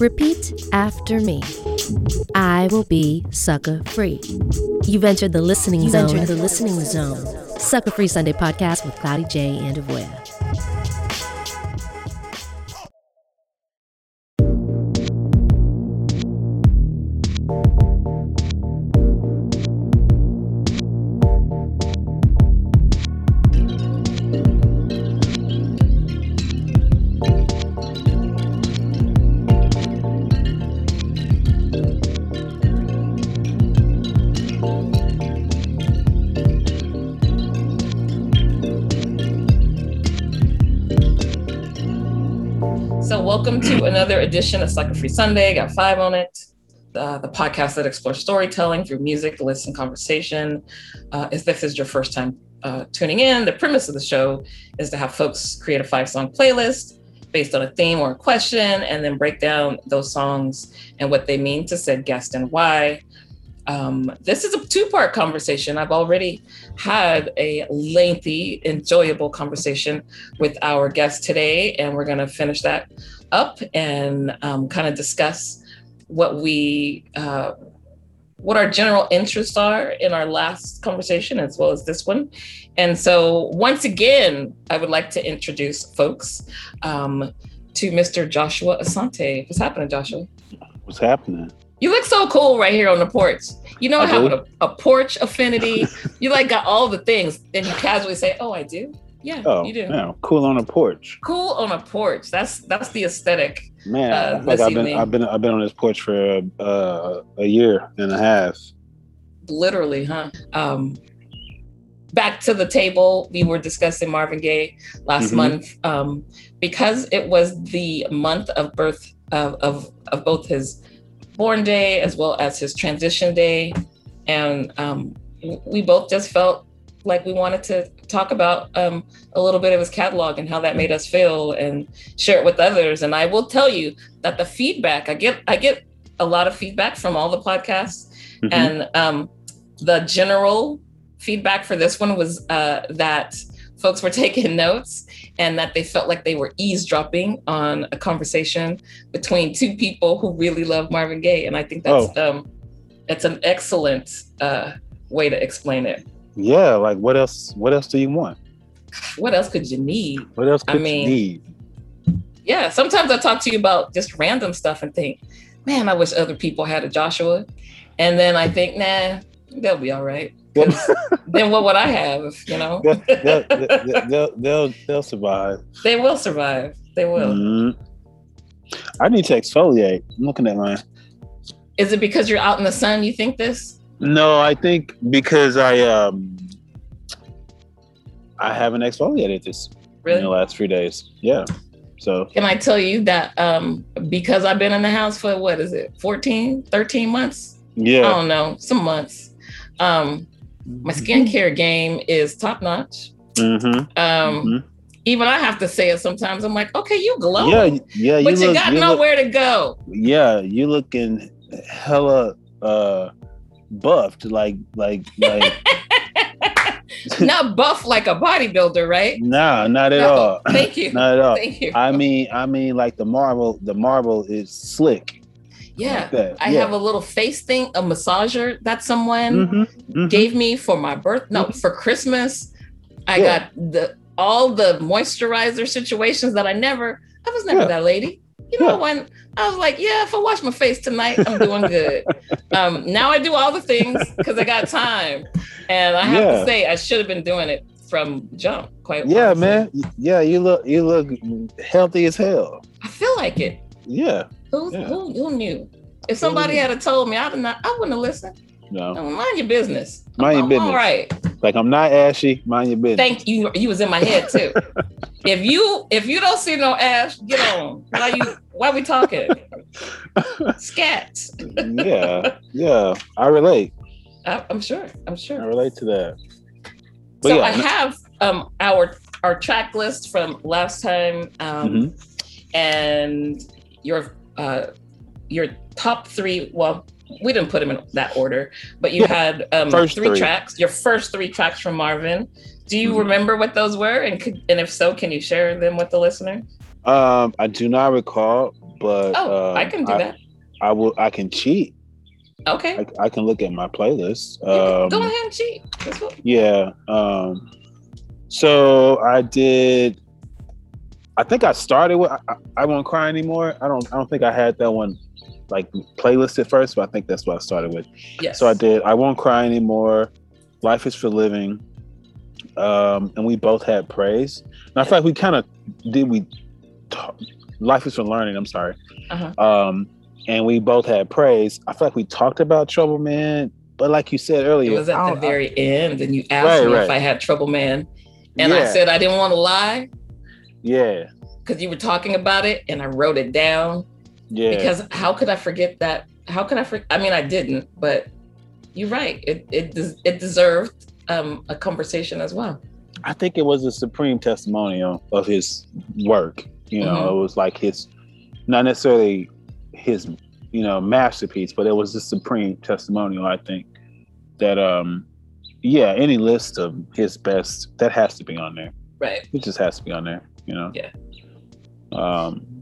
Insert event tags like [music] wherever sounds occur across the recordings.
Repeat after me. I will be sucker free. You've entered the listening You've zone. Entered the listening zone. Sucker Free Sunday podcast with Cloudy J and Avoya. Edition of Sucker Free Sunday. Got five on it. Uh, the podcast that explores storytelling through music, lists, and conversation. Uh, if this is your first time uh, tuning in, the premise of the show is to have folks create a five song playlist based on a theme or a question, and then break down those songs and what they mean to said guest and why. Um, this is a two part conversation. I've already had a lengthy, enjoyable conversation with our guest today, and we're going to finish that up and um, kind of discuss what we uh, what our general interests are in our last conversation as well as this one. And so once again, I would like to introduce folks um, to Mr. Joshua Asante. What's happening, Joshua? What's happening? You look so cool right here on the porch. You know, I have a, a porch affinity. [laughs] you like got all the things, and you casually say, "Oh, I do." Yeah, oh, you do. Yeah, cool on a porch. Cool on a porch. That's that's the aesthetic. Man, uh, like I've been I've been I've been on this porch for uh, a year and a half. Literally, huh? Um, back to the table. We were discussing Marvin Gaye last mm-hmm. month um, because it was the month of birth of, of of both his born day as well as his transition day, and um, we both just felt like we wanted to talk about um, a little bit of his catalog and how that made us feel and share it with others. And I will tell you that the feedback I get, I get a lot of feedback from all the podcasts, mm-hmm. and um, the general feedback for this one was uh, that folks were [laughs] taking notes and that they felt like they were eavesdropping on a conversation between two people who really love Marvin Gaye. And I think that's oh. um, it's an excellent uh, way to explain it yeah, like what else? What else do you want? What else could you need? What else could I mean, you need? Yeah, sometimes I talk to you about just random stuff and think, man, I wish other people had a Joshua. And then I think, nah, they'll be all right. [laughs] [laughs] then what would I have? You know, they'll, [laughs] they'll, they'll, they'll, they'll survive. They will survive. They will. Mm-hmm. I need to exfoliate. I'm looking at mine. Is it because you're out in the sun? You think this? No, I think because I um I haven't exfoliated this really? in the last three days. Yeah. So can I tell you that um because I've been in the house for what is it, 14, 13 months? Yeah. I don't know, some months. Um my mm-hmm. skincare game is top notch. Mm-hmm. Um mm-hmm. even I have to say it sometimes. I'm like, okay, you glow. Yeah, yeah. But you, you got you nowhere look, to go. Yeah, you looking hella uh buffed, like like like. [laughs] not buff like a bodybuilder, right? Nah, not at no, all. [laughs] Thank you. [laughs] not at all. Thank you. I mean, I mean, like the marble. The marble is slick. Yeah, like I yeah. have a little face thing, a massager that someone mm-hmm, mm-hmm. gave me for my birth. No, mm-hmm. for Christmas. I yeah. got the all the moisturizer situations that I never. I was never yeah. that lady. You know when I was like, yeah, if I wash my face tonight, I'm doing good. [laughs] um, now I do all the things because I got time. And I have yeah. to say, I should have been doing it from jump. Quite yeah, honestly. man. Yeah, you look you look healthy as hell. I feel like it. Yeah. Who yeah. who, who knew? If somebody had told me, I'd not. I wouldn't have listened. No. no mind your business. Mind your business. All right. Like I'm not ashy. Mind your business. Thank you. You was in my head too. [laughs] if you if you don't see no ash, get on. Why you why we talking? Scat. yeah. Yeah. I relate. I, am sure. I'm sure. I relate to that. But so yeah. I have um our our track list from last time um mm-hmm. and your uh your top three well we didn't put them in that order, but you had um, three, three, tracks. Your first three tracks from Marvin. Do you mm-hmm. remember what those were? And could, and if so, can you share them with the listener? Um, I do not recall, but Oh, I can do that. I will. I can cheat. Okay. I, I can look at my playlist. Yeah, Um, Go ahead and cheat. That's what- Yeah. Um, so I did. I think I started with I, I- I won't cry anymore. I don't. I don't think I had that one like playlist at first, but I think that's what I started with. Yes. So I did. I won't cry anymore. Life is for living. Um, and we both had praise. And I feel like we kind of did. We ta- life is for learning. I'm sorry. Uh-huh. Um, and we both had praise. I feel like we talked about Trouble Man, but like you said earlier, It was at the don't- very end, and you asked Right, me if. I had Trouble Man, and I said I didn't want to lie yeah, because you were talking about it, and I wrote it down yeah. because how could I forget that? How could I forget? I mean, I didn't, but you're right. It it des- it deserved um, a conversation as well. I think it was a supreme testimonial of his work. You know, Mhm. it was like his, not necessarily his, you know, masterpiece, but it was a supreme testimonial. I think that, um, yeah, any list of his best that has to be on there. Right. It just has to be on there. You know. Yeah. Um.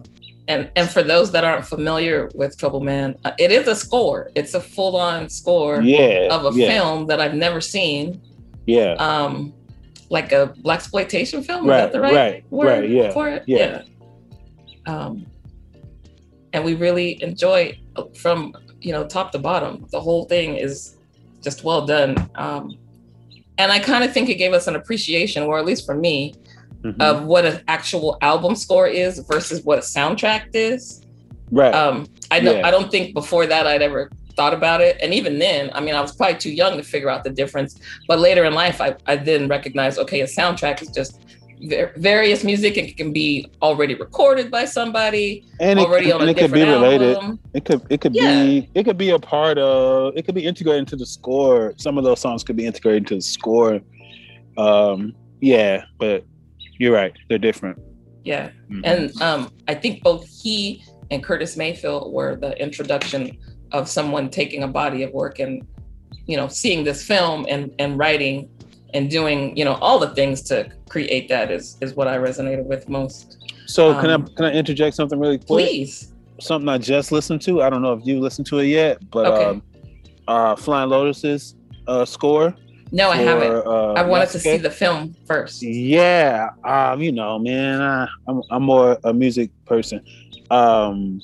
And and for those that aren't familiar with Trouble Man, uh, it is a score. It's a full on score Yeah. of a yeah, film that I've never seen. Yeah. um like a black exploitation film is Right, that the right, right, word right, yeah, for it yeah. um and we really enjoy uh, from you know top to bottom the whole thing is just well done um and i kind of think it gave us an appreciation or at least for me Mhm. of what an actual album score is versus what a soundtrack is right. um i know Yeah. i don't think before that i'd ever thought about it and even then i mean i was probably too young to figure out the difference but later in life i, I then recognized okay a soundtrack is just various music and it can be already recorded by somebody and it, already on and a it could be different related. album It could it could Yeah. be it could be a part of it could be integrated into the score. Some of those songs could be integrated into the score. Um yeah, but you're right. They're different. yeah Mhm. and um i think both he and curtis mayfield were the introduction of someone taking a body of work and you know seeing this film and and writing and doing you know all the things to create that is is what i resonated with most so can um, I can I interject something really quick? please Something I just listened to. I don't know if you listened to it yet, but Okay. um uh Flying Lotus's uh score. No i haven't uh, i wanted to see the film first Yeah, um, you know, man, I, I'm I'm more a music person. Um,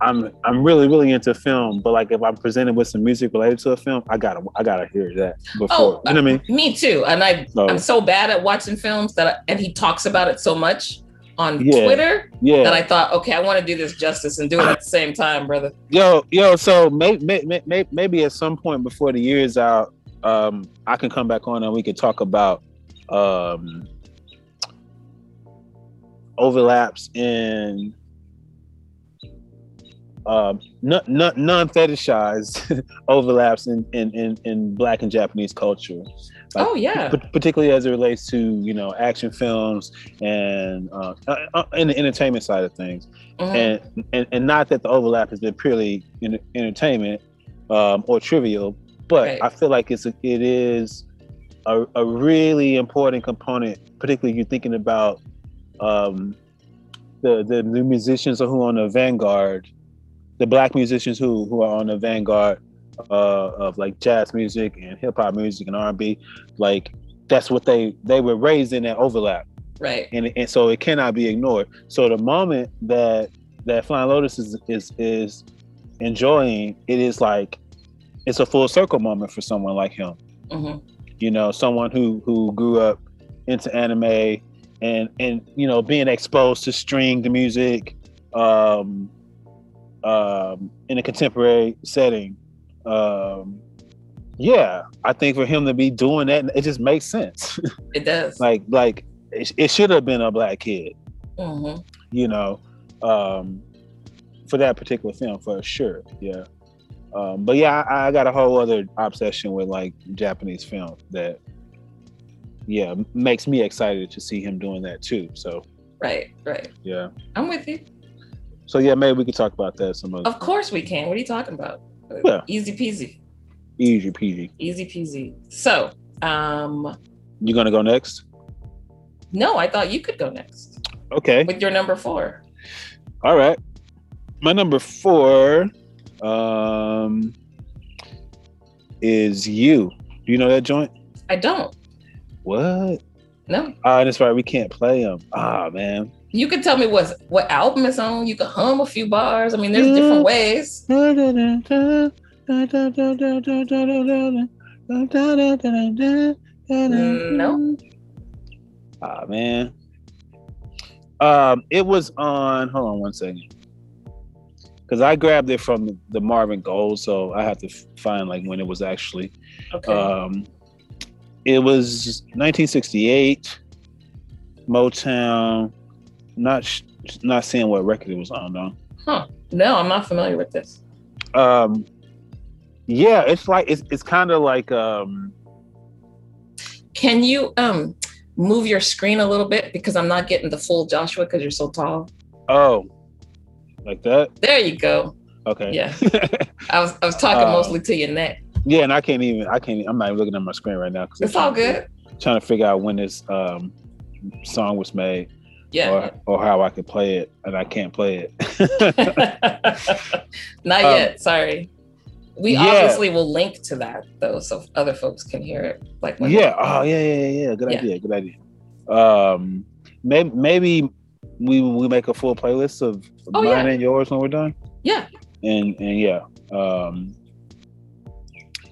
I'm I'm really really into film, but like if I'm presented with some music related to a film, I gotta I gotta hear that before. Oh, you know what I mean? me too and i i'm so bad at watching films that I, and he talks about it so much on Yeah. twitter yeah, that i thought okay i want to do this justice and do it at the same time brother yo yo. So maybe may, may, maybe at some point before the year is out, um, I can come back on and we could talk about um overlaps in um, non fetishized [laughs] overlaps in, in, in, in black and Japanese culture. Like, oh yeah p- particularly as it relates to you know action films and uh, uh, uh, in the entertainment side of things, Mhm. and, and and not that the overlap has been purely in, entertainment um, or trivial, but Right. I feel like it's a, it is a, a really important component, particularly you're thinking about um, the, the the musicians who are on the vanguard, the black musicians who who are on the vanguard uh, of like jazz music and hip hop music and R and B, like that's what they they were raised in that overlap, right and and so it cannot be ignored. So the moment that that Flying Lotus is is is enjoying, it is like it's a full circle moment for someone like him. Hmm you know someone who who grew up into anime and and you know being exposed to stringed music um um in a contemporary setting. Um yeah i think for him to be doing that it just makes sense. [laughs] It does. Like like it, it should have been a black kid. Hmm you know, um, for that particular film for sure. Yeah. Um, but yeah, I, I got a whole other obsession with like Japanese film that, yeah, makes me excited to see him doing that too. So right right yeah. i'm with you So yeah, maybe we could talk about that some other of course we can what are you talking about Yeah. easy peasy easy peasy. easy peasy so um You gonna go next? no i thought you could go next Okay. with your number four. All right. My number four um is you. Do you know that joint? I don't. What? No. Ah, that's right. We can't play them. Ah, man. You could tell me what what album it's on. You could hum a few bars. I mean, there's different ways. No. Ah, man. Um, it was on. Hold on one second. Because I grabbed it from the, Marvin Gold, so I have to find like when it was actually. Okay. Um, it was 1968. Motown. Not sh- not seeing what record it was on though. huh. No, I'm not familiar with this. Um, yeah, it's like it's it's kind of like um. Can you um move your screen a little bit because I'm not getting the full Joshua because you're so tall. Oh, like that. There you go. Okay. Yeah. [laughs] I was I was talking Uh, mostly to your neck. Yeah, and I can't even. I can't. I'm not even looking at my screen right now because It's all good. Trying to figure out when this um song was made Yeah. or or how I could play it, and I can't play it. [laughs] Not [laughs] Um, yet. Sorry. We yeah. obviously will link to that though, so other folks can hear it. Like when yeah. Oh, yeah, yeah, yeah, yeah. Good Yeah. idea. Good idea. Um, maybe maybe we we make a full playlist of Oh, mine yeah. and yours when we're done. Yeah. And and yeah. Um.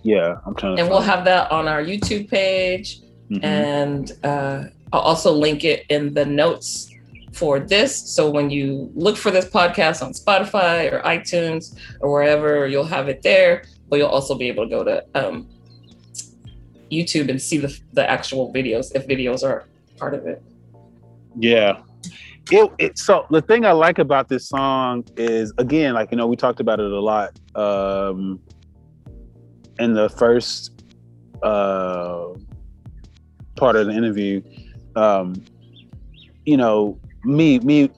Yeah, I'm trying to. and we'll find- have that on our YouTube page. Mhm. and uh, I'll also link it in the notes for this. So when you look for this podcast on Spotify or iTunes or wherever, you'll have it there. But you'll also be able to go to um, YouTube and see the, the actual videos if videos are part of it. Yeah. It, it so the thing I like about this song is again, like you know, we talked about it a lot um in the first uh part of the interview. Um, you know, me me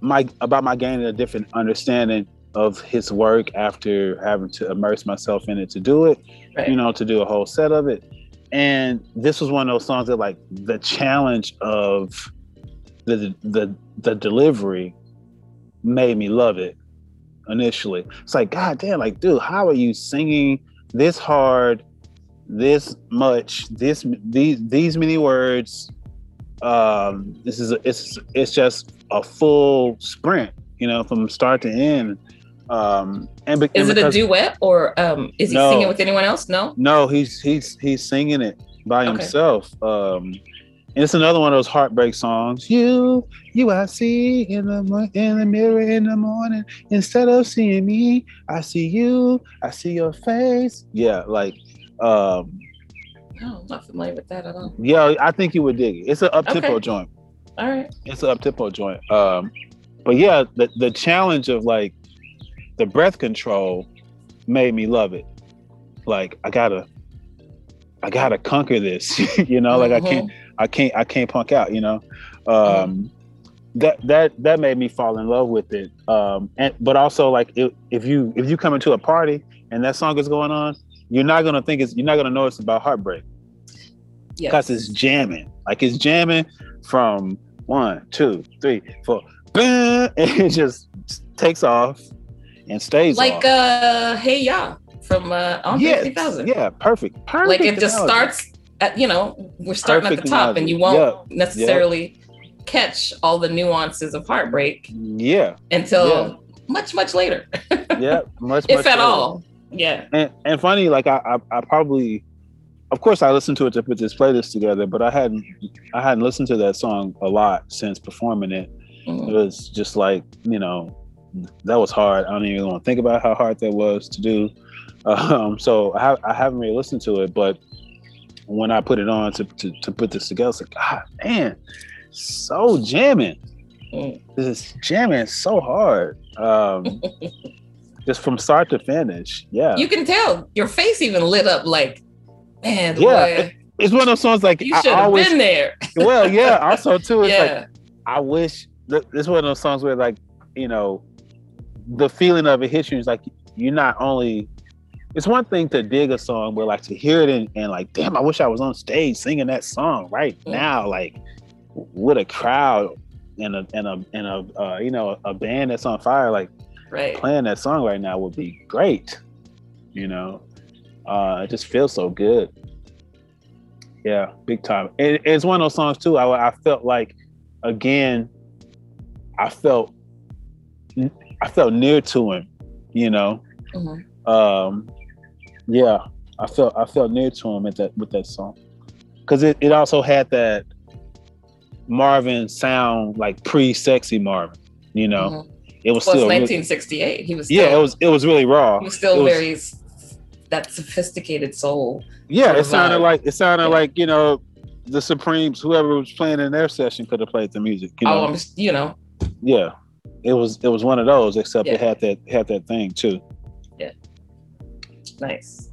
my about my gaining a different understanding of his work after having to immerse myself in it to do it Right. you know, to do a whole set of it. And this was one of those songs that like the challenge of the the the delivery made me love it initially. It's like, God damn, like, dude, how are you singing this hard, this much, this these these many words? Um, this is a, it's it's just a full sprint, you know, from start to end. Um, and, be- Is and it a duet or um, is he No. singing with anyone else? No. no, he's he's he's singing it by Okay. himself. Um, and it's another one of those heartbreak songs. You, you, I see in the in the mirror in the morning. Instead of seeing me, I see you. I see your face. Yeah, like, um, No, I'm not familiar with that at all. yeah, I think you would dig it. It's an up tempo Okay. joint. All right. It's an up tempo joint. Um, but yeah, the the challenge of like the breath control made me love it. Like I gotta, I gotta conquer this. [laughs] you know, like I can't, I can't, I can't punk out. You know, um, that that that made me fall in love with it. Um, and but also like if, if you if you come into a party and that song is going on, you're not gonna think it's you're not gonna know it's about heartbreak Yes. because it's jamming. Like it's jamming from one, two, three, four, [laughs] and it just takes off and stays like off. uh Hey Ya from uh Andre Yes, 3000. yeah, perfect, perfect. like it just starts at you know we're starting at the top and you won't necessarily catch all the nuances of heartbreak Yeah, until much much later [laughs] yeah, much, [laughs] if much at later. all yeah And and funny, like I, I, I probably, of course, I listened to it to put this playlist together, but I hadn't, I hadn't listened to that song a lot since performing it. It Mhm. was just like you know, that was hard. I don't even want to think about how hard that was to do. [laughs] Um, so I, have, I haven't really listened to it, but when I put it on to, to, to put this together, it's like, God, man, so jamming. Mm. This is jamming so hard. Um, [laughs] just from start to finish. Yeah. you can tell your face even lit up like man Yeah, boy, it's one of those songs like you should have always, been there [laughs] well, yeah. Also, too, it's like I wish this is one of those songs where like you know the feeling of it hits you is like you're not only it's one thing to dig a song but like to hear it and, and like damn i wish i was on stage singing that song right Mm. now like with a crowd and a and a and a uh, you know a band that's on fire like right. playing that song right now would be great. You know, uh, it just feels so good. Yeah, big time. It, it's one of those songs too. I, I felt like, again, I felt, I felt near to him. You know, Mhm. um, yeah, I felt I felt near to him at that with that song because it, it also had that Marvin sound like pre-sexy Marvin. You know, Mhm. it was Well, still it's really- 1968. He was yeah, still, it was it was really raw. he was still was- very that sophisticated soul. Yeah, it sounded vibe. like it sounded Yeah. like you know the Supremes, whoever was playing in their session could have played the music. You know, oh, I'm just, you know, yeah, it was it was one of those, except it had that had that thing too. Nice.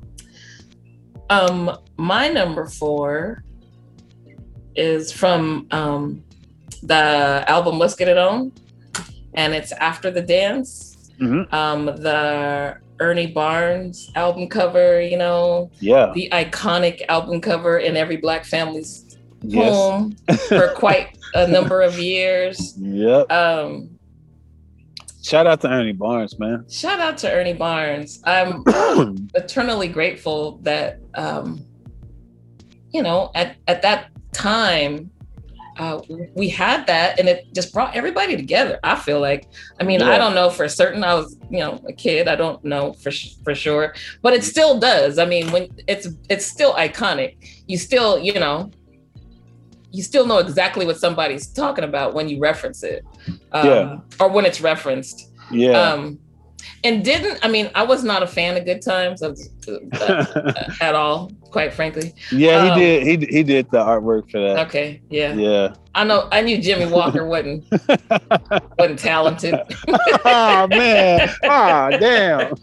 Um, my number four is from um the album Let's Get It On, and it's After the Dance. Mhm. Um, the Ernie Barnes album cover, you know, Yeah, the iconic album cover in every black family's yes, home for quite a number of years. [laughs] yep. Um, Shout out to Ernie Barnes, man. shout out to Ernie Barnes. I'm [clears throat] eternally grateful that um, you know at at that time uh, we had that and it just brought everybody together i feel like. I mean i don't know for certain i was you know a kid. I don't know for sh- for sure but it still does. I mean when it's it's still iconic. You still you know you still know exactly what somebody's talking about when you reference it um, Yeah. or when it's referenced yeah. um and didn't i mean i was not a fan of good times of, uh, at all quite frankly yeah, he um, did. He he did the artwork for that. okay yeah Yeah. i know i knew jimmie walker wasn't [laughs] wasn't talented oh man. Oh damn.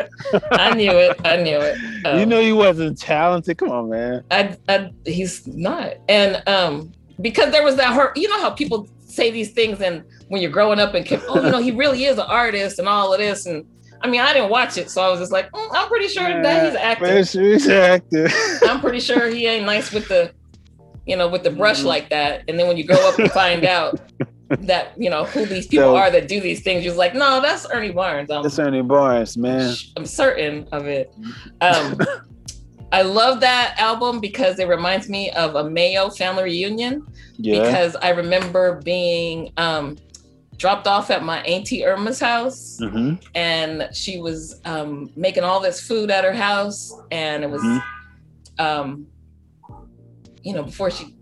i knew it i knew it Um, you know he wasn't talented. Come on, man. I, I he's not and um because there was that hurt you know how people say these things and when you're growing up and oh you know he really is an artist and all of this and i mean i didn't watch it so i was just like mm, i'm pretty sure that he's acting Man, he's. [laughs] I'm pretty sure he ain't nice with the, you know, with the brush Mhm. like that. And then when you grow up and find out that, you know, who these people So- are that do these things, you're like, no, that's Ernie Barnes. I'm, It's Ernie Barnes, man. I'm certain of it. Um, [laughs] I love that album because it reminds me of a Mayo family reunion Yeah. because I remember being um, dropped off at my auntie Irma's house hmm and she was um, making all this food at her house and it was Mhm. um, you know before she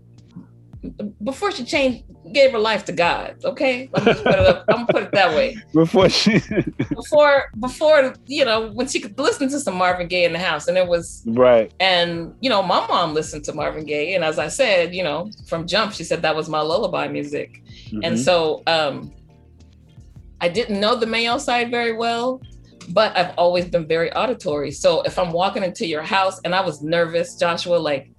before she changed gave her life to god okay let me just put it up i'm gonna put it that way [laughs] Before she, [laughs] before before you know when she could listen to some marvin gaye in the house and it was right. and you know my mom listened to marvin gaye and as i said you know from jump she said that was my lullaby music and Mhm. so um I didn't know the Mayo side very well, but I've always been very auditory. So if I'm walking into your house and I was nervous, Joshua, like,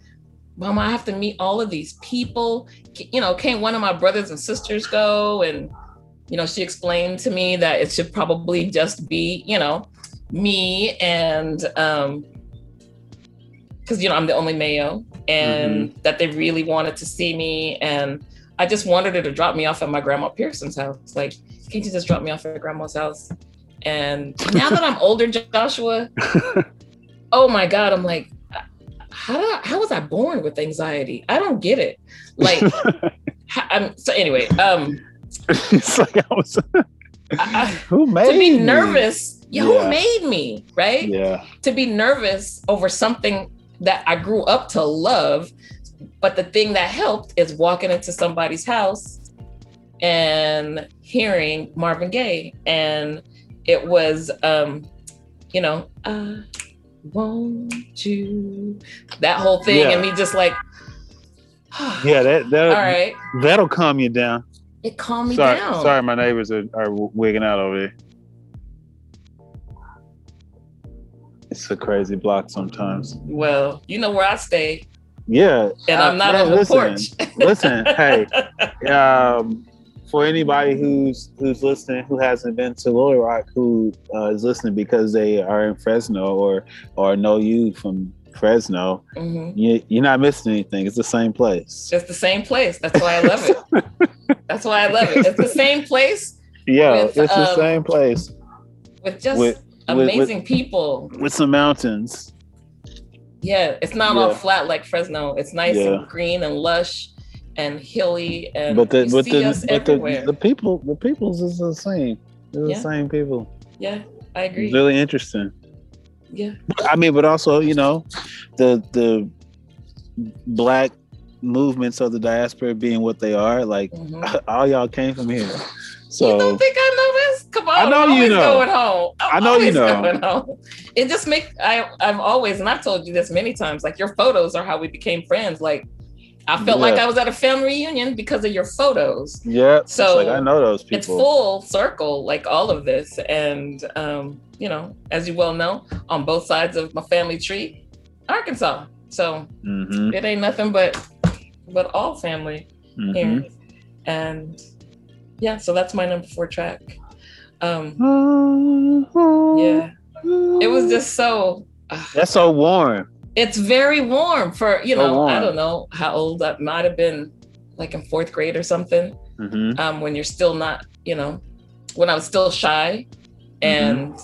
Mama, I have to meet all of these people. You know, can't one of my brothers and sisters go? And, you know, she explained to me that it should probably just be, you know, me and um because you know I'm the only Mayo and that they really wanted to see me and I just wanted her to drop me off at my grandma Pearson's house. Like, can't you just drop me off at grandma's house? And now that I'm older, Joshua, [laughs] oh my God, I'm like, how did I, how was I born with anxiety? I don't get it. Like, [laughs] I'm, so anyway, um, [laughs] it's like I was. I, Who made to be me? nervous, yeah, Yeah. who made me, right? Yeah. to be nervous over something that I grew up to love. But the thing that helped is walking into somebody's house and hearing Marvin Gaye. And it was, um, you know, I want you, that whole thing. Yeah. And me just like, [sighs] Yeah. That that all right, that'll calm you down. it calmed me sorry, down. sorry, my neighbors are, are wigging out over there. It's a crazy block sometimes. Well, you know where I stay, Yeah, and uh, I'm not man, on the listen, porch. listen, hey, [laughs] um, for anybody who's who's listening who hasn't been to Little Rock, who uh, is listening because they are in Fresno or or know you from Fresno, Mhm. you, you're not missing anything. It's the same place. It's the same place. That's why I love it. [laughs] That's why I love it. It's the same place Yeah, With, it's the um, same place with just With- with- amazing people. with some mountains. Yeah, it's not all flat like Fresno. It's nice Yeah. and green and lush and hilly and But the but see the us but the, everywhere. the people the peoples is the same. They're Yeah. the same people. yeah, I agree. Really interesting. Yeah. I mean, but also, you know, the the black movements of the diaspora being what they are, like Mhm. [laughs] all y'all came from here. So you don't think I know this? Come on, I know I'm you know. going home. I'm I know you know. It just makes I i'm always and I've told you this many times. Like your photos are how we became friends. Like I felt like I was at a family reunion because of your photos. yeah, So, like I know those people. It's full circle, like all of this, and um, you know, as you well know, on both sides of my family tree, Arkansas. So hmm it ain't nothing but but all family hmm here, and yeah. So that's my number four track. Um, yeah, it was just so. uh, That's so warm. It's very warm for you So know I don't know how old that might have been, like in fourth grade or something. hmm Um, when you're still not, you know, when I was still shy, and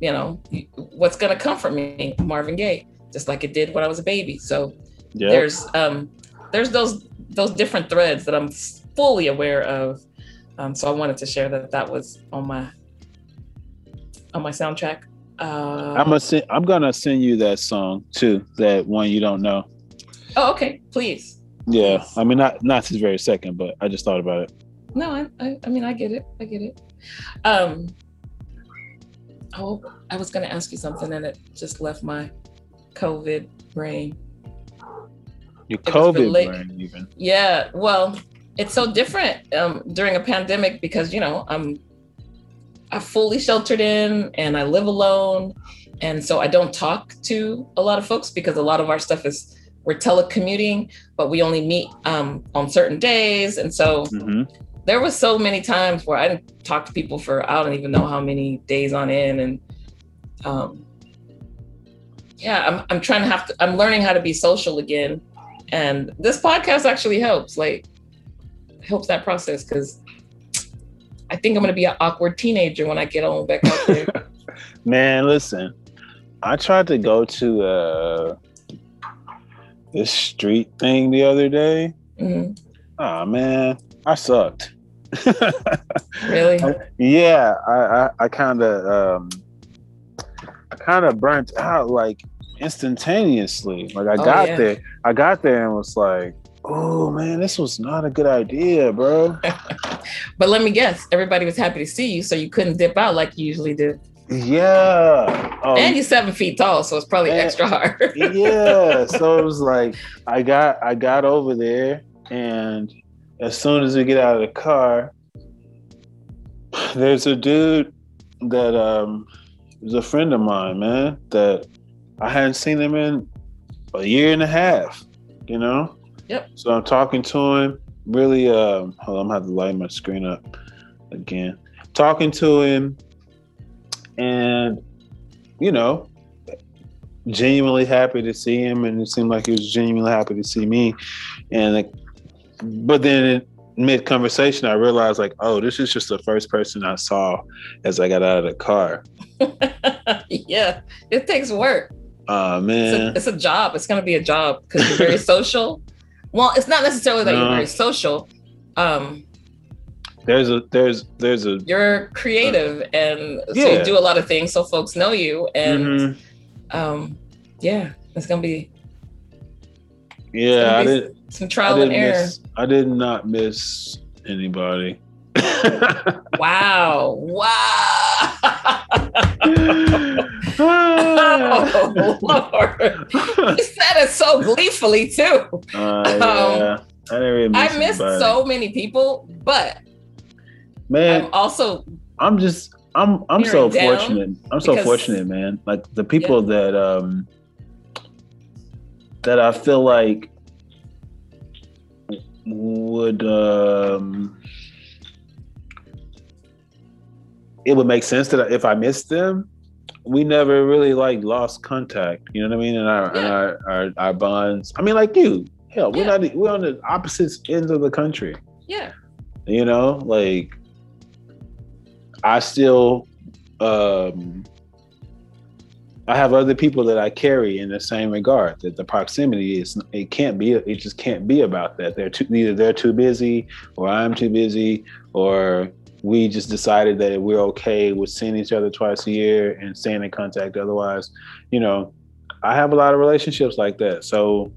you know, what's gonna come from me, Marvin Gaye, just like it did when I was a baby. So Yeah. there's um, there's those those different threads that I'm fully aware of. Um, so I wanted to share that that was on my on my soundtrack. Uh, I'm gonna send, I'm gonna send you that song too. That one you don't know. oh, okay, please. Yeah, Yes. I mean not not this very second, but I just thought about it. No, I, I, I mean, I get it. I get it. Um, oh, I was going to ask you something and it just left my COVID brain. Your COVID relate- brain even. Yeah, well, it's so different um, during a pandemic because, you know, I'm I fully sheltered in and I live alone. And so I don't talk to a lot of folks because a lot of our stuff is we're telecommuting, but we only meet um, on certain days. And so hmm there was so many times where I didn't talk to people for I don't even know how many days on end, and um, yeah, I'm I'm trying to have to I'm learning how to be social again, and this podcast actually helps like helps that process because I think I'm gonna be an awkward teenager when I get on back out there. [laughs] Man, listen. I tried to go to uh this street thing the other day. Mhm. Oh man, I sucked. [laughs] Really? yeah, I I, I kind of um I kind of burnt out like instantaneously. Like I Oh, got yeah. there, I got there and was like, "Oh man, this was not a good idea, bro." [laughs] But let me guess, everybody was happy to see you, so you couldn't dip out like you usually do. yeah. Oh, And you're seven feet tall, so it's probably Man. extra hard. [laughs] yeah. So it was like I got I got over there and as soon as we get out of the car, there's a dude that um was a friend of mine, man, that I hadn't seen him in a year and a half, you know? Yep. So I'm talking to him, really um hold on, I'm gonna have to light my screen up again. Talking to him and you know, genuinely happy to see him, and it seemed like he was genuinely happy to see me. And like, but then in mid conversation, I realized like, oh, this is just the first person I saw as I got out of the car. [laughs] yeah, it takes work. Oh It's a, man, it's a job. It's to be a job because you're very [laughs] social. Well, it's not necessarily that you're very social. Um, there's a there's there's a you're creative, and so Yeah. you do a lot of things so folks know you. And Mhm. um, yeah, it's going to be yeah. I be did some trial and error. miss I did not miss anybody. [laughs] Wow! Wow! [laughs] Oh Lord! [laughs] You said it so gleefully too. Uh, yeah. I didn't really miss I missed anybody. so many people, but man. I'm also I'm just I'm I'm so fortunate. I'm so fortunate, man. Like the people that um that I feel like would um it would make sense that if I missed them, we never really like lost contact. You know what I mean? And our and our, our our bonds. I mean, like you. Hell, we're Yeah. not we're on the opposite ends of the country. yeah. You know, like I still um I have other people that I carry in the same regard. That the proximity is it can't be it just can't be about that. They're too either they're too busy or I'm too busy or we just decided that we're okay with seeing each other twice a year and staying in contact otherwise. You know, I have a lot of relationships like that. So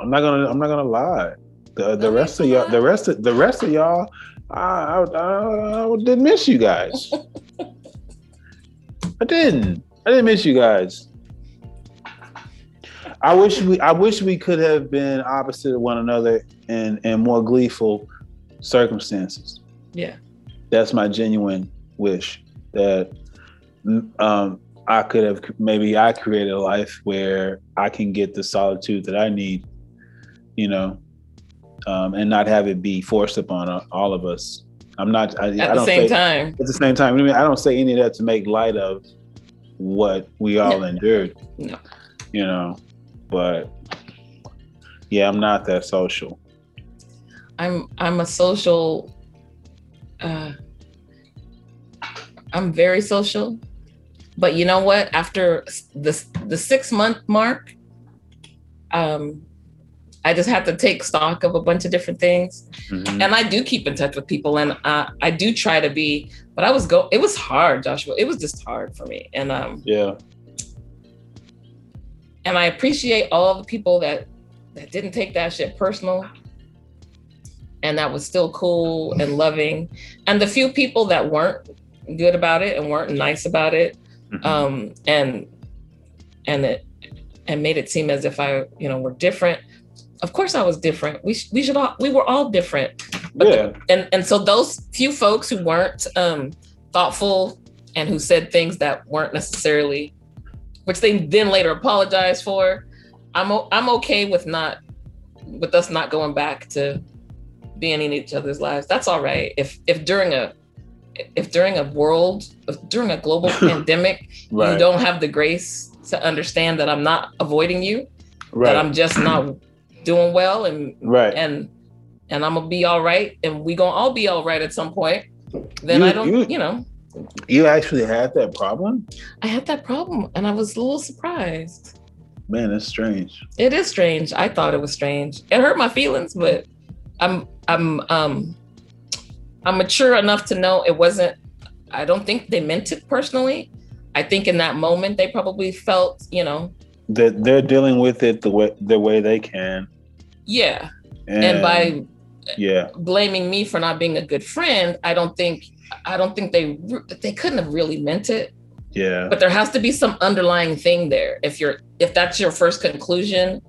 I'm not gonna I'm not gonna lie. The the rest of y'all the rest of the rest of y'all I, I, I didn't miss you guys. [laughs] I didn't. I didn't miss you guys. I wish we I wish we could have been opposite of one another and in more gleeful circumstances. Yeah. That's my genuine wish that um, I could have maybe I created a life where I can get the solitude that I need, you know, um, and not have it be forced upon all of us. I'm not I, at I the same say, time. At the same time, I mean, I don't say any of that to make light of what we all no. endured. No. You know, but yeah, I'm not that social. I'm I'm a social uh I'm very social. But you know what? After the the 6 month mark um I just have to take stock of a bunch of different things. Mm-hmm. And I do keep in touch with people and uh, I do try to be, but I was go it was hard, Joshua. It was just hard for me. And um yeah. And I appreciate all the people that that didn't take that shit personal and that was still cool and loving. And the few people that weren't good about it and weren't nice about it mm-hmm. um and and it and made it seem as if I, you know, were different of course I was different. We we should all we were all different. But yeah. The, and and so those few folks who weren't um, thoughtful and who said things that weren't necessarily, which they then later apologized for, I'm I'm okay with not with us not going back to being in each other's lives. That's all right. If if during a if during a world during a global [laughs] pandemic right. you don't have the grace to understand that I'm not avoiding you, right. that I'm just not doing well and right and and I'm gonna be all right and we gonna all be all right at some point, then you, I don't, you, you know. You actually had that problem? I had that problem and I was a little surprised. Man, that's strange. It is strange. I thought it was strange. It hurt my feelings, but I'm I'm um I'm mature enough to know it wasn't I don't think they meant it personally. I think in that moment they probably felt, you know, that they're dealing with it the way the way they can. Yeah. And, and by yeah blaming me for not being a good friend, I don't think I don't think they they couldn't have really meant it. Yeah. But there has to be some underlying thing there. If you're if that's your first conclusion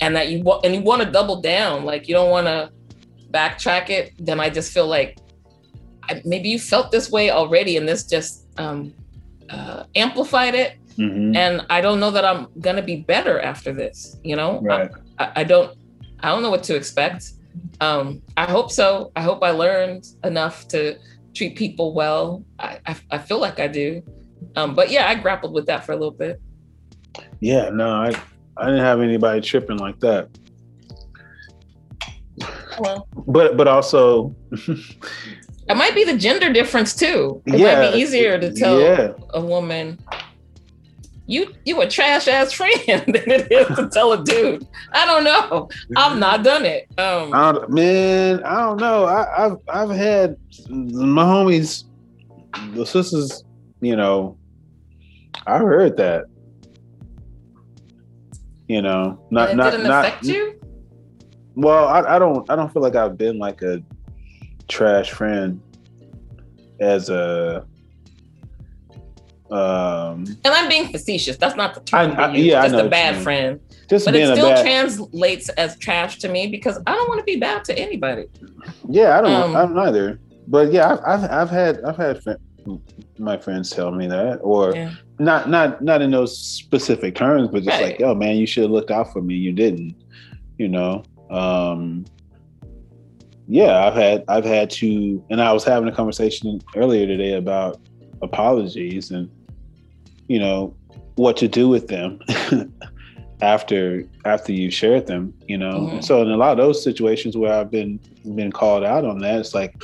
and that you want and you want to double down, like you don't want to backtrack it, then I just feel like I, maybe you felt this way already and this just um, uh, amplified it. Mm-hmm. And I don't know that I'm gonna be better after this. You know, right. I, I don't I don't know what to expect. Um, I hope so. I hope I learned enough to treat people well. I, I, I feel like I do. Um, but yeah, I grappled with that for a little bit. Yeah, no, I, I didn't have anybody tripping like that. Well, but but also it might be the gender difference too. It yeah, might be easier to tell yeah. a woman you you a trash ass friend [laughs] than it is to tell a dude. I don't know. I've not done it. Um, I man, I don't know. I, have I've had my homies, the sisters. You know, I heard that. You know, not not not. Affect you? Well, I, I don't I don't feel like I've been like a trash friend as a um, and I'm being facetious. That's not the term. I, I, yeah, just a bad friend. Just but it still bad... translates as trash to me because I don't want to be bad to anybody. Yeah, I don't. Um, I don't either. But yeah, I've, I've, I've had I've had my friends tell me that, or yeah. not not not in those specific terms, but just right. like, yo, man, you should have looked out for me. You didn't. You know. Um, yeah, I've had I've had to, and I was having a conversation earlier today about apologies and you know what to do with them [laughs] after after you shared them, you know. Mhm. So in a lot of those situations where I've been been called out on that, it's like,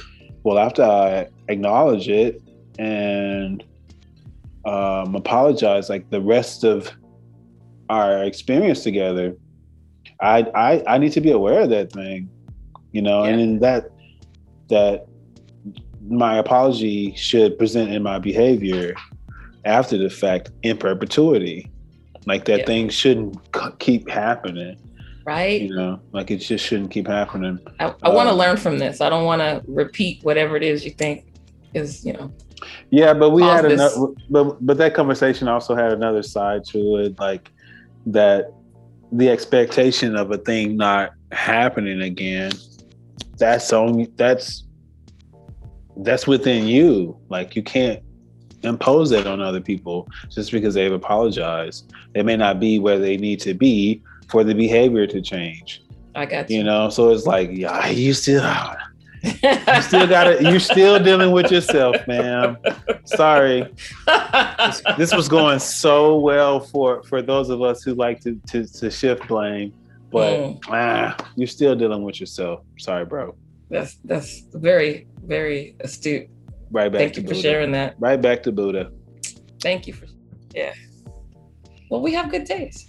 well, after I acknowledge it and um, apologize, like the rest of our experience together, I I I need to be aware of that thing, you know, and then that that my apology should present in my behavior after the fact in perpetuity. Like that Yeah. thing shouldn't c- keep happening, right? you know. Like it just shouldn't keep happening. I, I want to Um, learn from this. I don't want to repeat whatever it is you think is, you know. Yeah, but we had another, but but that conversation also had another side to it, like that the expectation of a thing not happening again. That's only that's that's within you. Like you can't impose that on other people just because they've apologized. They may not be where they need to be for the behavior to change. I got you. You know, so it's like, yeah, you still you still got it. You're still dealing with yourself, man. Sorry. This was going so well for for those of us who like to to, to shift blame, but Mm. ah, you're still dealing with yourself. Sorry, bro. that's that's very very astute. Right back Thank to you for sharing that. Right back to Buddha. Thank you for yeah. Well, we have good days.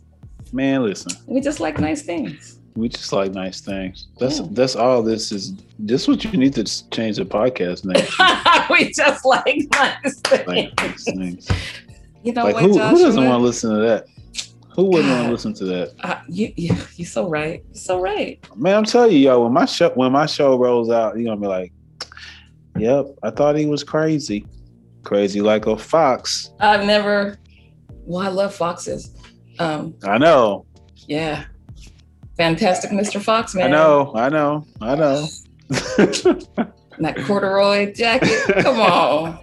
Man, listen. We just like nice things. We just like nice things. That's Yeah. that's all this is. This what you need to change the podcast name. [laughs] we just like nice things. like nice things. You know Like what, who, who doesn't want to listen to that? Who wouldn't want to listen to that? Uh, you, you, you're so right. You're so right. Man, I'm telling you, yo, when my show when my show rolls out, you're gonna be like, Yep, I thought he was crazy. Crazy like a fox. I've never. Well, I love foxes. Um, I know. yeah, fantastic, Mr. Fox, man. I know. I know. I know. [laughs] that corduroy jacket. Come on,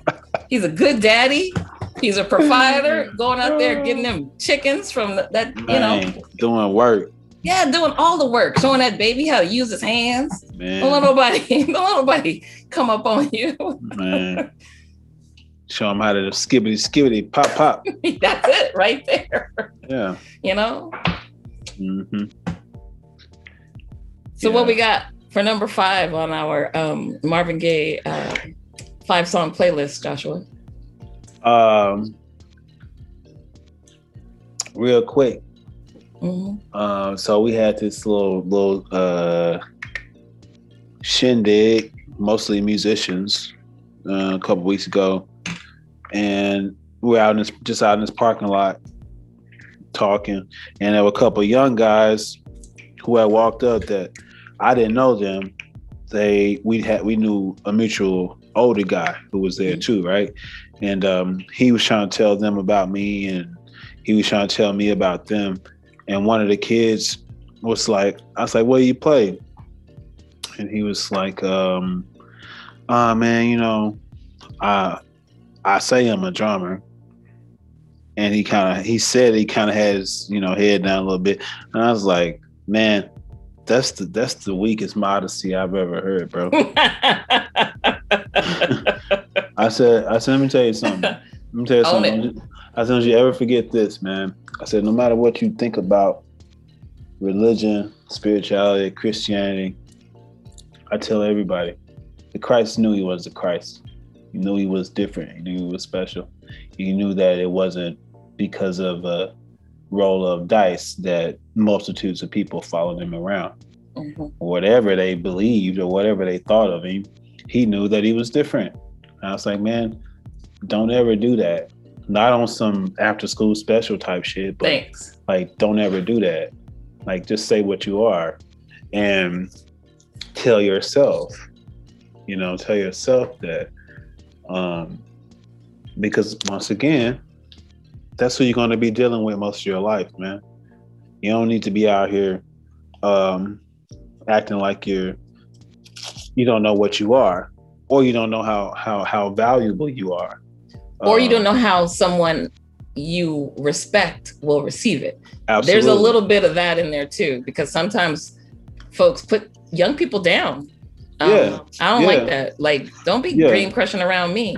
he's a good daddy. He's a provider, going out there [laughs] getting them chickens from the, that. You know, doing work, yeah, doing all the work, showing that baby how to use his hands. Don't let man. nobody, [laughs] don't let nobody come up on you. man. Show him how to skibbity skibbity pop pop. That's it, right there. Yeah. You know. hmm So what we got for number five on our um, Marvin Gaye uh, five song playlist, Joshua? Um, real quick. Mhm. Um, so we had this little little uh, shindig, mostly musicians, uh, a couple weeks ago, and we're out in this just out in this parking lot talking, and there were a couple young guys who had walked up that I didn't know them. They we had we knew a mutual older guy who was there too, right? And um, he was trying to tell them about me, and he was trying to tell me about them. And one of the kids was like, I was like, what do you play? And he was like, um, uh man, you know, I I say I'm a drummer. And he kind of he said he kind of had his, you know, head down a little bit. And I was like, man, that's the that's the weakest modesty I've ever heard, bro. [laughs] I said, I said, let me tell you something. [laughs] Let me tell you Own something. I said, don't you ever forget this, man. I said, no matter what you think about religion, spirituality, Christianity, I tell everybody, the Christ knew he was the Christ. He knew he was different. He knew he was special. He knew that it wasn't because of a roll of dice that multitudes of people followed him around Mhm. whatever they believed or whatever they thought of him, he knew that he was different. And I was like, man, don't ever do that. Not on some after school special type shit, but Thanks. like, don't ever do that. Like, just say what you are and tell yourself, you know, tell yourself that. Um, because once again, that's who you're going to be dealing with most of your life, man. You don't need to be out here um, acting like you're you don't know what you are, or you don't know how how how valuable you are, Or you Um, don't know how someone you respect will receive it. Absolutely. There's a little bit of that in there too, because sometimes folks put young people down. Um, Yeah, I don't yeah. like that. Like, don't be Yeah. dream crushing around me.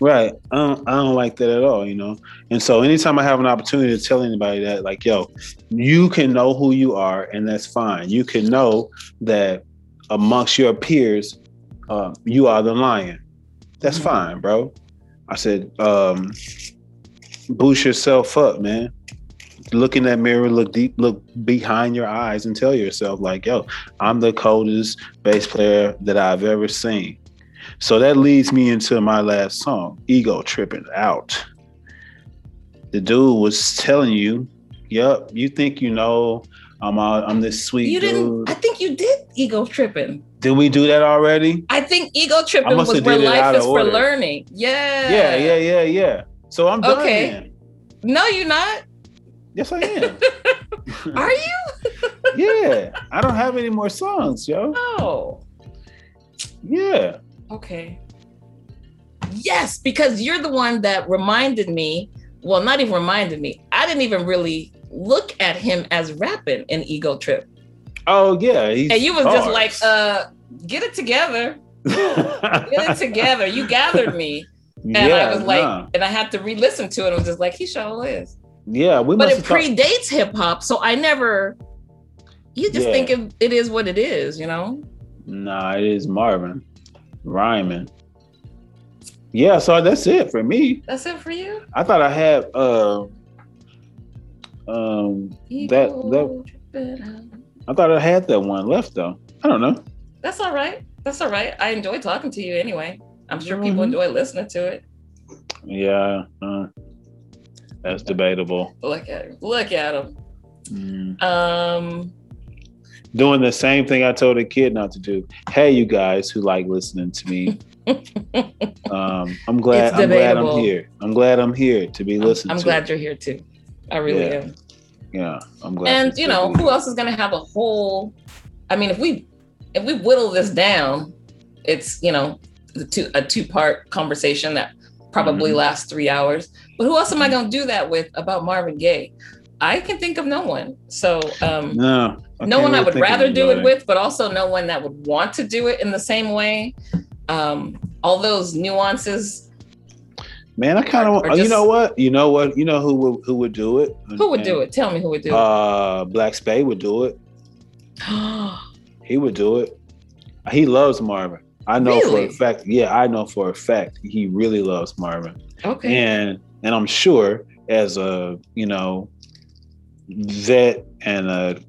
Right. I don't, I don't like that at all, you know. And so anytime I have an opportunity to tell anybody that, like, yo, you can know who you are, and that's fine. You can know that amongst your peers, uh, you are the lion. That's Mhm. fine, bro. I said, um, boost yourself up, man. Look in that mirror, look deep, look behind your eyes, and tell yourself, like, yo, I'm the coldest bass player that I've ever seen. So that leads me into my last song, Ego Tripping Out. The dude was telling you, Yep, you think you know I'm all, I'm this sweet You dude. didn't. I think you did ego tripping. Did we do that already? I think ego tripping was where out life is for learning. Yeah. Yeah, yeah, yeah, yeah. So I'm done. Okay. then. No, you're not. Yes, I am. [laughs] Are you? [laughs] yeah. I don't have any more songs, yo. Oh. Yeah. Okay. Yes, because you're the one that reminded me. Well, not even reminded me. I didn't even really look at him as rapping in Ego Trip, Oh yeah. and you was just like, "Uh, get it together, get it together." You gathered me, [laughs] and I was like, nah. and I had to re-listen to it. and was just like, "He sure is." yeah, we But it predates hip hop, so I never. You just Yeah. think it, it is what it is, you know. Nah, it is Marvin rhyming. Yeah, so that's it for me. That's it for you. I thought I had uh, um That- that. I thought I had that one left though. I don't know. That's all right. That's all right. I enjoy talking to you anyway. I'm sure people Mhm. enjoy listening to it. Yeah, uh, that's debatable. Look at him. Look at him. Mm. Um, Doing the same thing I told a kid not to do. Hey, you guys who like listening to me, [laughs] um, I'm glad. I'm glad I'm here. I'm glad I'm here to be I'm, listened I'm to. glad you're here too. I really Yeah. am. Yeah, I'm glad. And you know, who else is gonna have a whole? I mean, if we if we whittle this down, it's you know, the two a two part conversation that probably Mhm. lasts three hours. But who else am I gonna do that with about Marvin Gaye? I can think of no one. So um, No, no one I would rather do it with, but also no one that would want to do it in the same way. Um, all those nuances. Man, I kind of. You just- know what? You know what? You know who would who would do it? Who would do it? Tell me who would do it. Uh, Black Spade would do it. it. [gasps] He would do it. He loves Marvin. I know for a fact. Yeah, I know for a fact he really loves Marvin. okay. And and I'm sure as a you know vet and a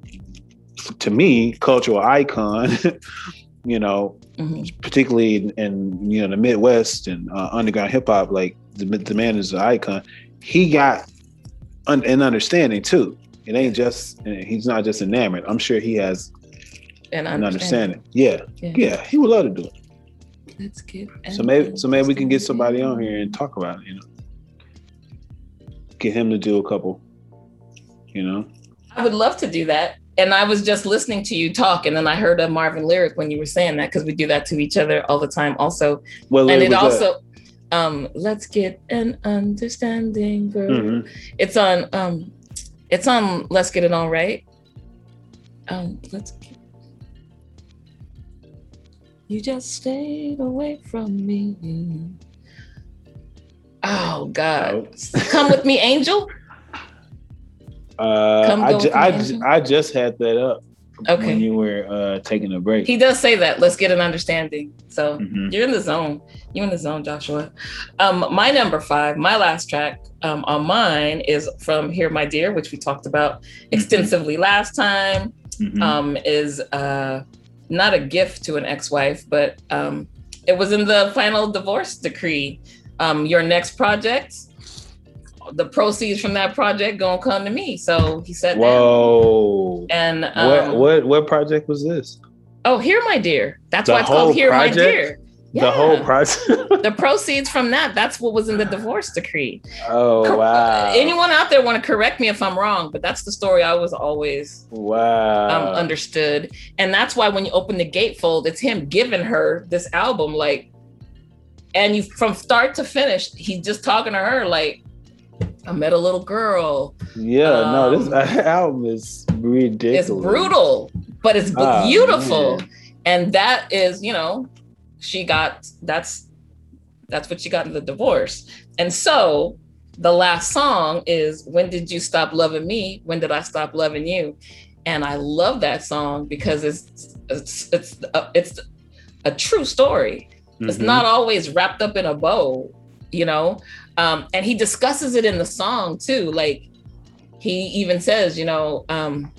to me cultural icon, [laughs] you know, Mhm. particularly in, in you know the Midwest and uh, underground hip hop, like the, the man is an icon. He got un- an understanding too. It ain't just he's not just enamored. I'm sure he has And an understanding. Yeah, yeah, he would love to do it. Let's get So maybe so maybe we can get somebody on here and talk about it. You know, get him to do a couple. You know, I would love to do that. And I was just listening to you talk, and then I heard a Marvin lyric when you were saying that because we do that to each other all the time, also. well, and it also, um, let's get an understanding, girl. Mhm. It's on, um, it's on. Let's get it on right. Um, let's. Get... You just stayed away from me. Oh God! Come with me, angel. [laughs] Uh, Come I, ju- I, ju- I just had that up Okay. when you were uh, taking a break. He does say that. Let's get an understanding. So Mhm. you're in the zone. You're in the zone, Joshua. Um, my number five, my last track um, on mine is from Here, My Dear, which we talked about extensively last time. Mhm. Um, is uh, not a gift to an ex-wife, but um, it was in the final divorce decree. Um, your next project, the proceeds from that project gonna come to me. So he said that. Whoa! And um, what what what project was this? oh, here, my dear. That's The why it's called Here, My project? Dear. The whole Yeah. project? [laughs] the proceeds from that that's what was in the divorce decree oh wow! anyone out there want to correct me if i'm wrong but that's the story i was always Wow! um, understood and that's why when you open the gatefold it's him giving her this album like and you from start to finish he's just talking to her like i met a little girl yeah, no, this um, [laughs] album is ridiculous. it's brutal but it's Ah, beautiful man. and that is you know she got that's That's what she got in the divorce. And so the last song is When Did You Stop Loving Me? When Did I Stop Loving You? And I love that song because it's it's it's a, it's a true story. It's Mhm. not always wrapped up in a bow, you know. Um, and he discusses it in the song too. Like he even says, you know, um,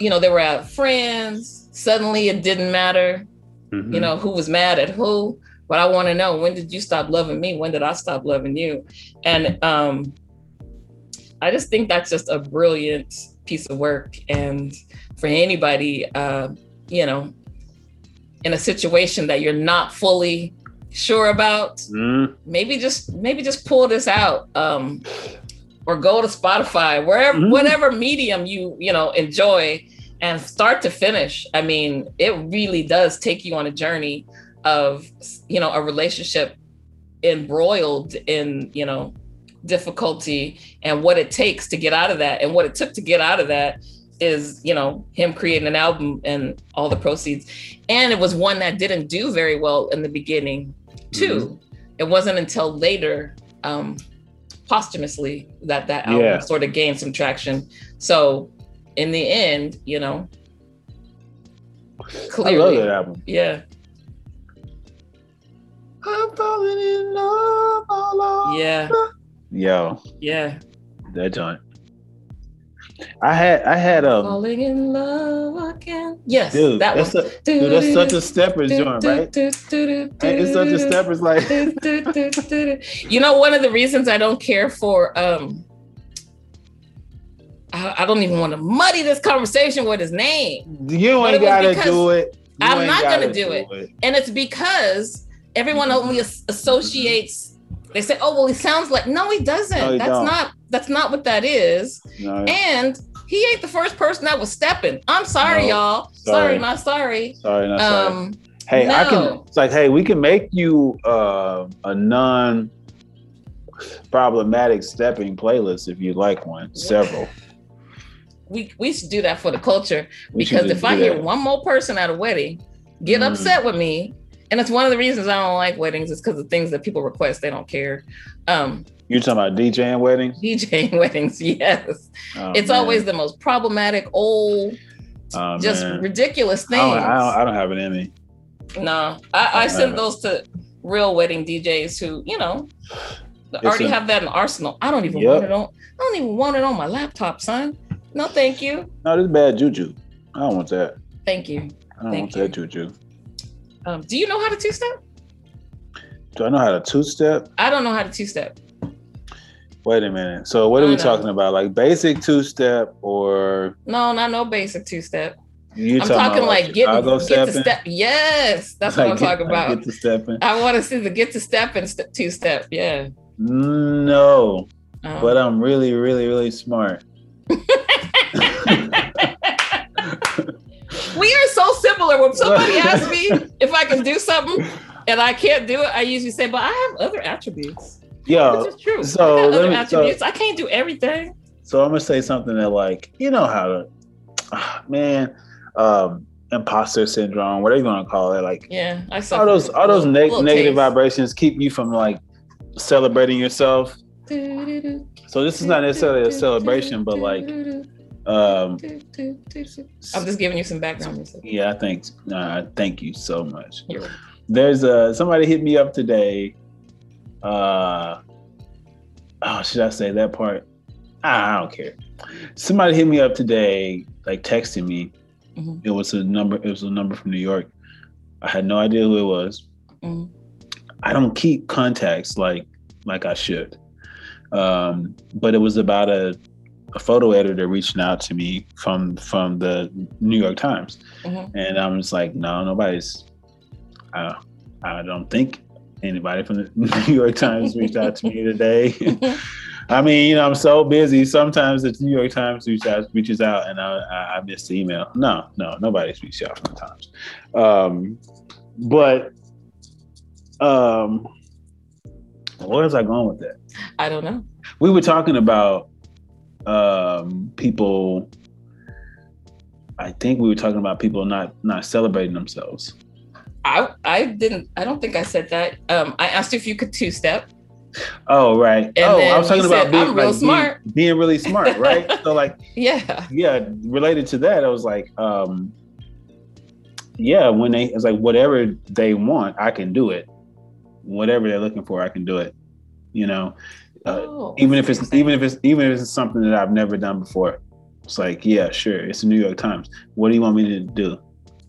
you know, they were at friends. Suddenly, it didn't matter Mhm. you know who was mad at who but i want to know when did you stop loving me when did i stop loving you and um i just think that's just a brilliant piece of work and for anybody uh you know in a situation that you're not fully sure about Mhm. maybe just maybe just pull this out um or go to spotify wherever Mhm. whatever medium you you know enjoy and start to finish i mean it really does take you on a journey of you know a relationship embroiled in you know difficulty and what it takes to get out of that and what it took to get out of that is you know him creating an album and all the proceeds. And it was one that didn't do very well in the beginning too. It wasn't until later um posthumously that that album Yeah. sort of gained some traction. So in the end you know I love that album. yeah. I'm falling in love all over. yeah Yo, yeah. That joint. I had I had um falling in love again yes dude, that that's one a, dude, that's such a steppers joint, right? It's such a steppers like you know one of the reasons i don't care for um I, I don't even want to muddy this conversation with his name you ain't gotta do it. You I'm not gonna do it. and it's because everyone only as- associates they say oh well he sounds like no he doesn't No, that's don't. not that's not what that is No, and he ain't the first person that was stepping i'm sorry No, y'all sorry. sorry not sorry sorry, not sorry. um Hey, I can. It's like, hey, we can make you uh, a non problematic stepping playlist if you like one. Several. [laughs] we we should do that for the culture We because if I do hear that. one more person at a wedding get Mm. upset with me, and it's one of the reasons I don't like weddings is because of things that people request they don't care. Um, you talking about DJing weddings? DJing [laughs] weddings, yes, Oh, it's man. always the most problematic, old, Oh, just man. ridiculous I things. don't, I, don't, I don't have it in me. no, I, I send Uh, those to real wedding DJs who you know already a- have that in arsenal. I don't even Yep. want it on. I don't even want it on my laptop, son. No, thank you. No, this is bad juju. I don't want that. Thank you. I don't Thank want you. that juju. Um, do you know how to two step? Do I know how to two step? I don't know how to two step. Wait a minute. So what are we know. talking about? Like basic two step or No, not no basic two step. you I'm talking, talking like getting get to step. Yes, that's Like what I'm get- talking like about. Get to stepping. I want to see the get to step and two step. Yeah. No, Um, but I'm really, really, really smart. [laughs] we are so similar. When somebody asks me [laughs] if I can do something and I can't do it, I usually say, "But I have other attributes." Yeah, Which is true. so other me- so- attributes. I can't do everything. so I'm gonna say something that like you know how to, ah, man, um, imposter syndrome, whatever you want to call it, like Yeah, I saw all those all those neg- negative vibrations keep you from like celebrating yourself. So this is not necessarily a celebration, but like, um, I'm just giving you some background music. yeah, I think. Uh, thank you so much. Right. There's uh somebody hit me up today. Uh oh, should I say that part? I don't care. Somebody hit me up today, like texting me. Mhm. It was a number. It was a number from New York. I had no idea who it was. Mhm. I don't keep contacts like like I should. Um, but it was about a, a photo editor reaching out to me from from the New York Times, Mhm. and I'm just like, no, nobody's. I, I don't think anybody from the [laughs] New York Times reached out to me today. [laughs] [laughs] I mean, you know, I'm so busy. Sometimes the New York Times reaches out, reaches out and I, I, I miss the email. No, no, nobody's reached out from the Times. Um, but um, where was I going with that? I don't know. We were talking about um, people. I think we were talking about people not not celebrating themselves. I I didn't. I don't think I said that. Um, I asked if you could two step. Oh right. And oh, I was talking about said, being real like, smart." Being, being really smart, right? [laughs] so like, Yeah. yeah, related to that, I was like, um, yeah, when they, it's like whatever they want, I can do it. Whatever they're looking for, I can do it. You know, Uh, oh, even if it's even if it's even if it's something that I've never done before. It's like, yeah, sure. It's the New York Times. What do you want me to do?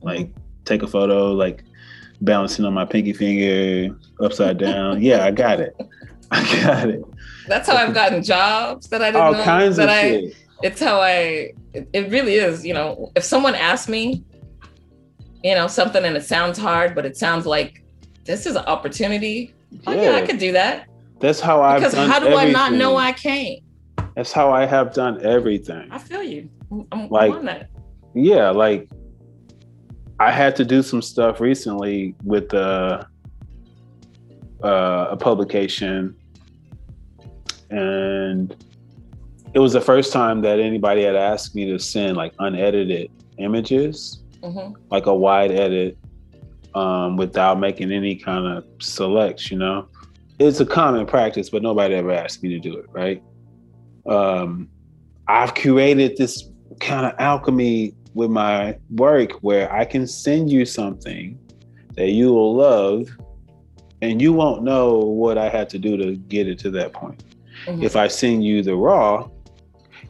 Like, take a photo, like balancing on my pinky finger upside down. [laughs] yeah, I got it. [laughs] I got it. That's how I've gotten jobs that I didn't All know kinds that of I. shit. It's how I. It, really is. You know, if someone asks me, you know, something and it sounds hard, but it sounds like this is an opportunity. Oh yeah, I could do that. That's how I've Because done how do I not know. I can't? That's how I have done everything. I feel you. I'm, Like- on that. Yeah, like I had to do some stuff recently with uh, uh, a publication, and it was the first time that anybody had asked me to send like unedited images, hmm like a wide edit, um, without making any kind of selects. You know, it's a common practice, but nobody ever asked me to do it, right? Um, I've curated this kind of alchemy with my work where I can send you something that you will love and you won't know what I had to do to get it to that point. Mhm. If I send you the raw,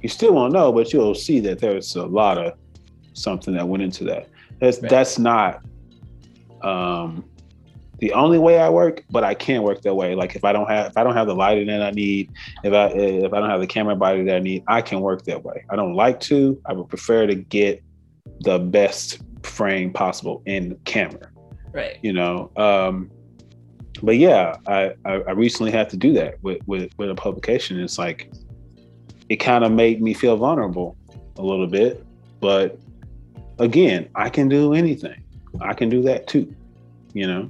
you still won't know, but you'll see that there's a lot of something that went into that. That's Right. that's not um the only way I work, but I can work that way. Like if I don't have if I don't have the lighting that I need, if I if I don't have the camera body that I need, I can work that way. I don't like to. I would prefer to get the best frame possible in camera. Right. You know. Um, but yeah, I, I I recently had to do that with with with a publication. It's like it kind of made me feel vulnerable a little bit, but again, I can do anything. I can do that too. You know.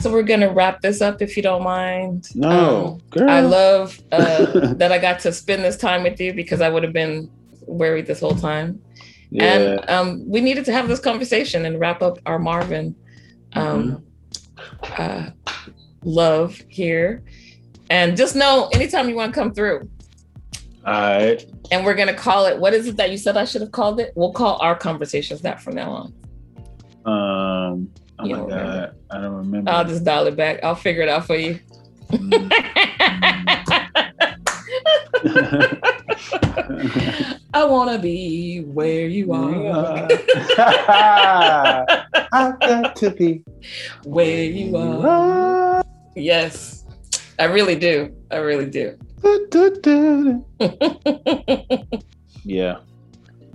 So we're gonna wrap this up if you don't mind. No, Um, girl. I love uh, [laughs] that I got to spend this time with you because I would have been worried this whole time. Yeah. And um, we needed to have this conversation and wrap up our Marvin um, Mm-hmm. uh, love here. And just know anytime you want to come through, All right. and we're gonna call it. What is it that you said I should have called it? We'll call our conversations that from now on. Um. Oh You my god, remember. I don't remember. I'll just dial it back. I'll figure it out for you. Mm. [laughs] I wanna be where you are, [laughs] I've got to be where you are. Yes, I really do. I really do. [laughs] Yeah.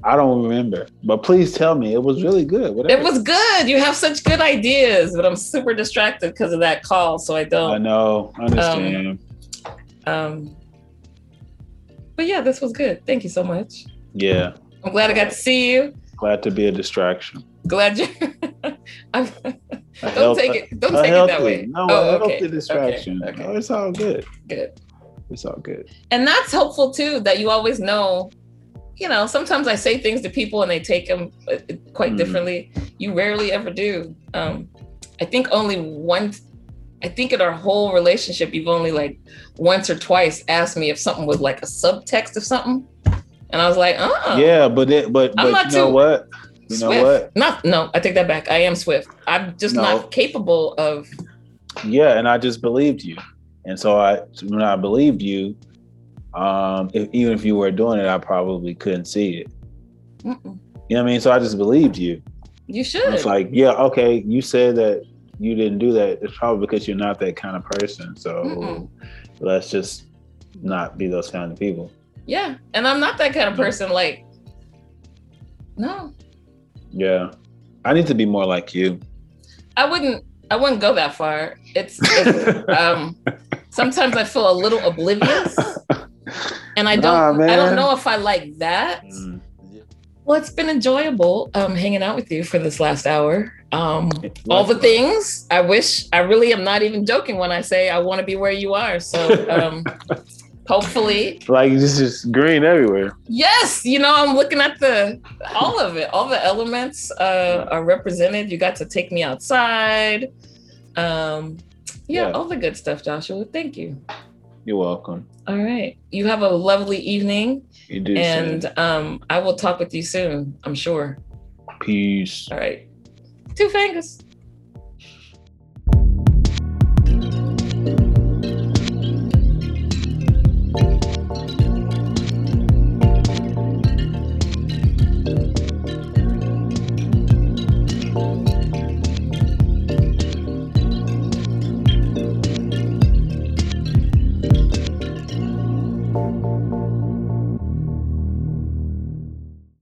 I don't remember, but please tell me it was really good. Whatever. It was good. You have such good ideas, but I'm super distracted because of that call, so I don't. I know. I understand. Um, but yeah, this was good. Thank you so much. yeah. I'm glad I got to see you. Glad to be a distraction. Glad you. [laughs] I'm, don't health- take it. Don't take it that way. No, Oh, okay, healthy distraction. Okay. okay. No, it's all good. Good. It's all good. And that's helpful too. That you always know. You know, sometimes I say things to people and they take them quite Mm. differently. You rarely ever do. Um, I think only once. I think in our whole relationship, you've only like once or twice asked me if something was like a subtext of something, and I was like, "Oh, Yeah, but it, but I'm but you know what? You know what? Not no, I take that back. I am swift. I'm just No. not capable of. Yeah, and I just believed you, and so I when I believed you, um, if, even if you were doing it, I probably couldn't see it. Mm-mm. You know what I mean? So I just believed you. You should. It's like, yeah, okay, you said that you didn't do that. It's probably because you're not that kind of person. So Mm-mm. let's just not be those kind of people. yeah, and I'm not that kind of person. Like, no, Yeah, I need to be more like you. I wouldn't. I wouldn't go that far. It's, it's [laughs] um. Sometimes I feel a little oblivious, [laughs] and I don't. I don't know if I like that. Mm. Well, it's been enjoyable um, hanging out with you for this last hour. Um, all the things I wish. I really am not even joking when I say I want to be where you are. So um, [laughs] Hopefully. Like this is green everywhere. Yes, you know, I'm looking at the all of it. All the elements uh, are represented. You got to take me outside. Um, yeah, Yeah. all the good stuff, Joshua. Thank you. You're welcome. All right. You have a lovely evening, You do. and um, I will talk with you soon. I'm sure. peace. All right. Two fingers.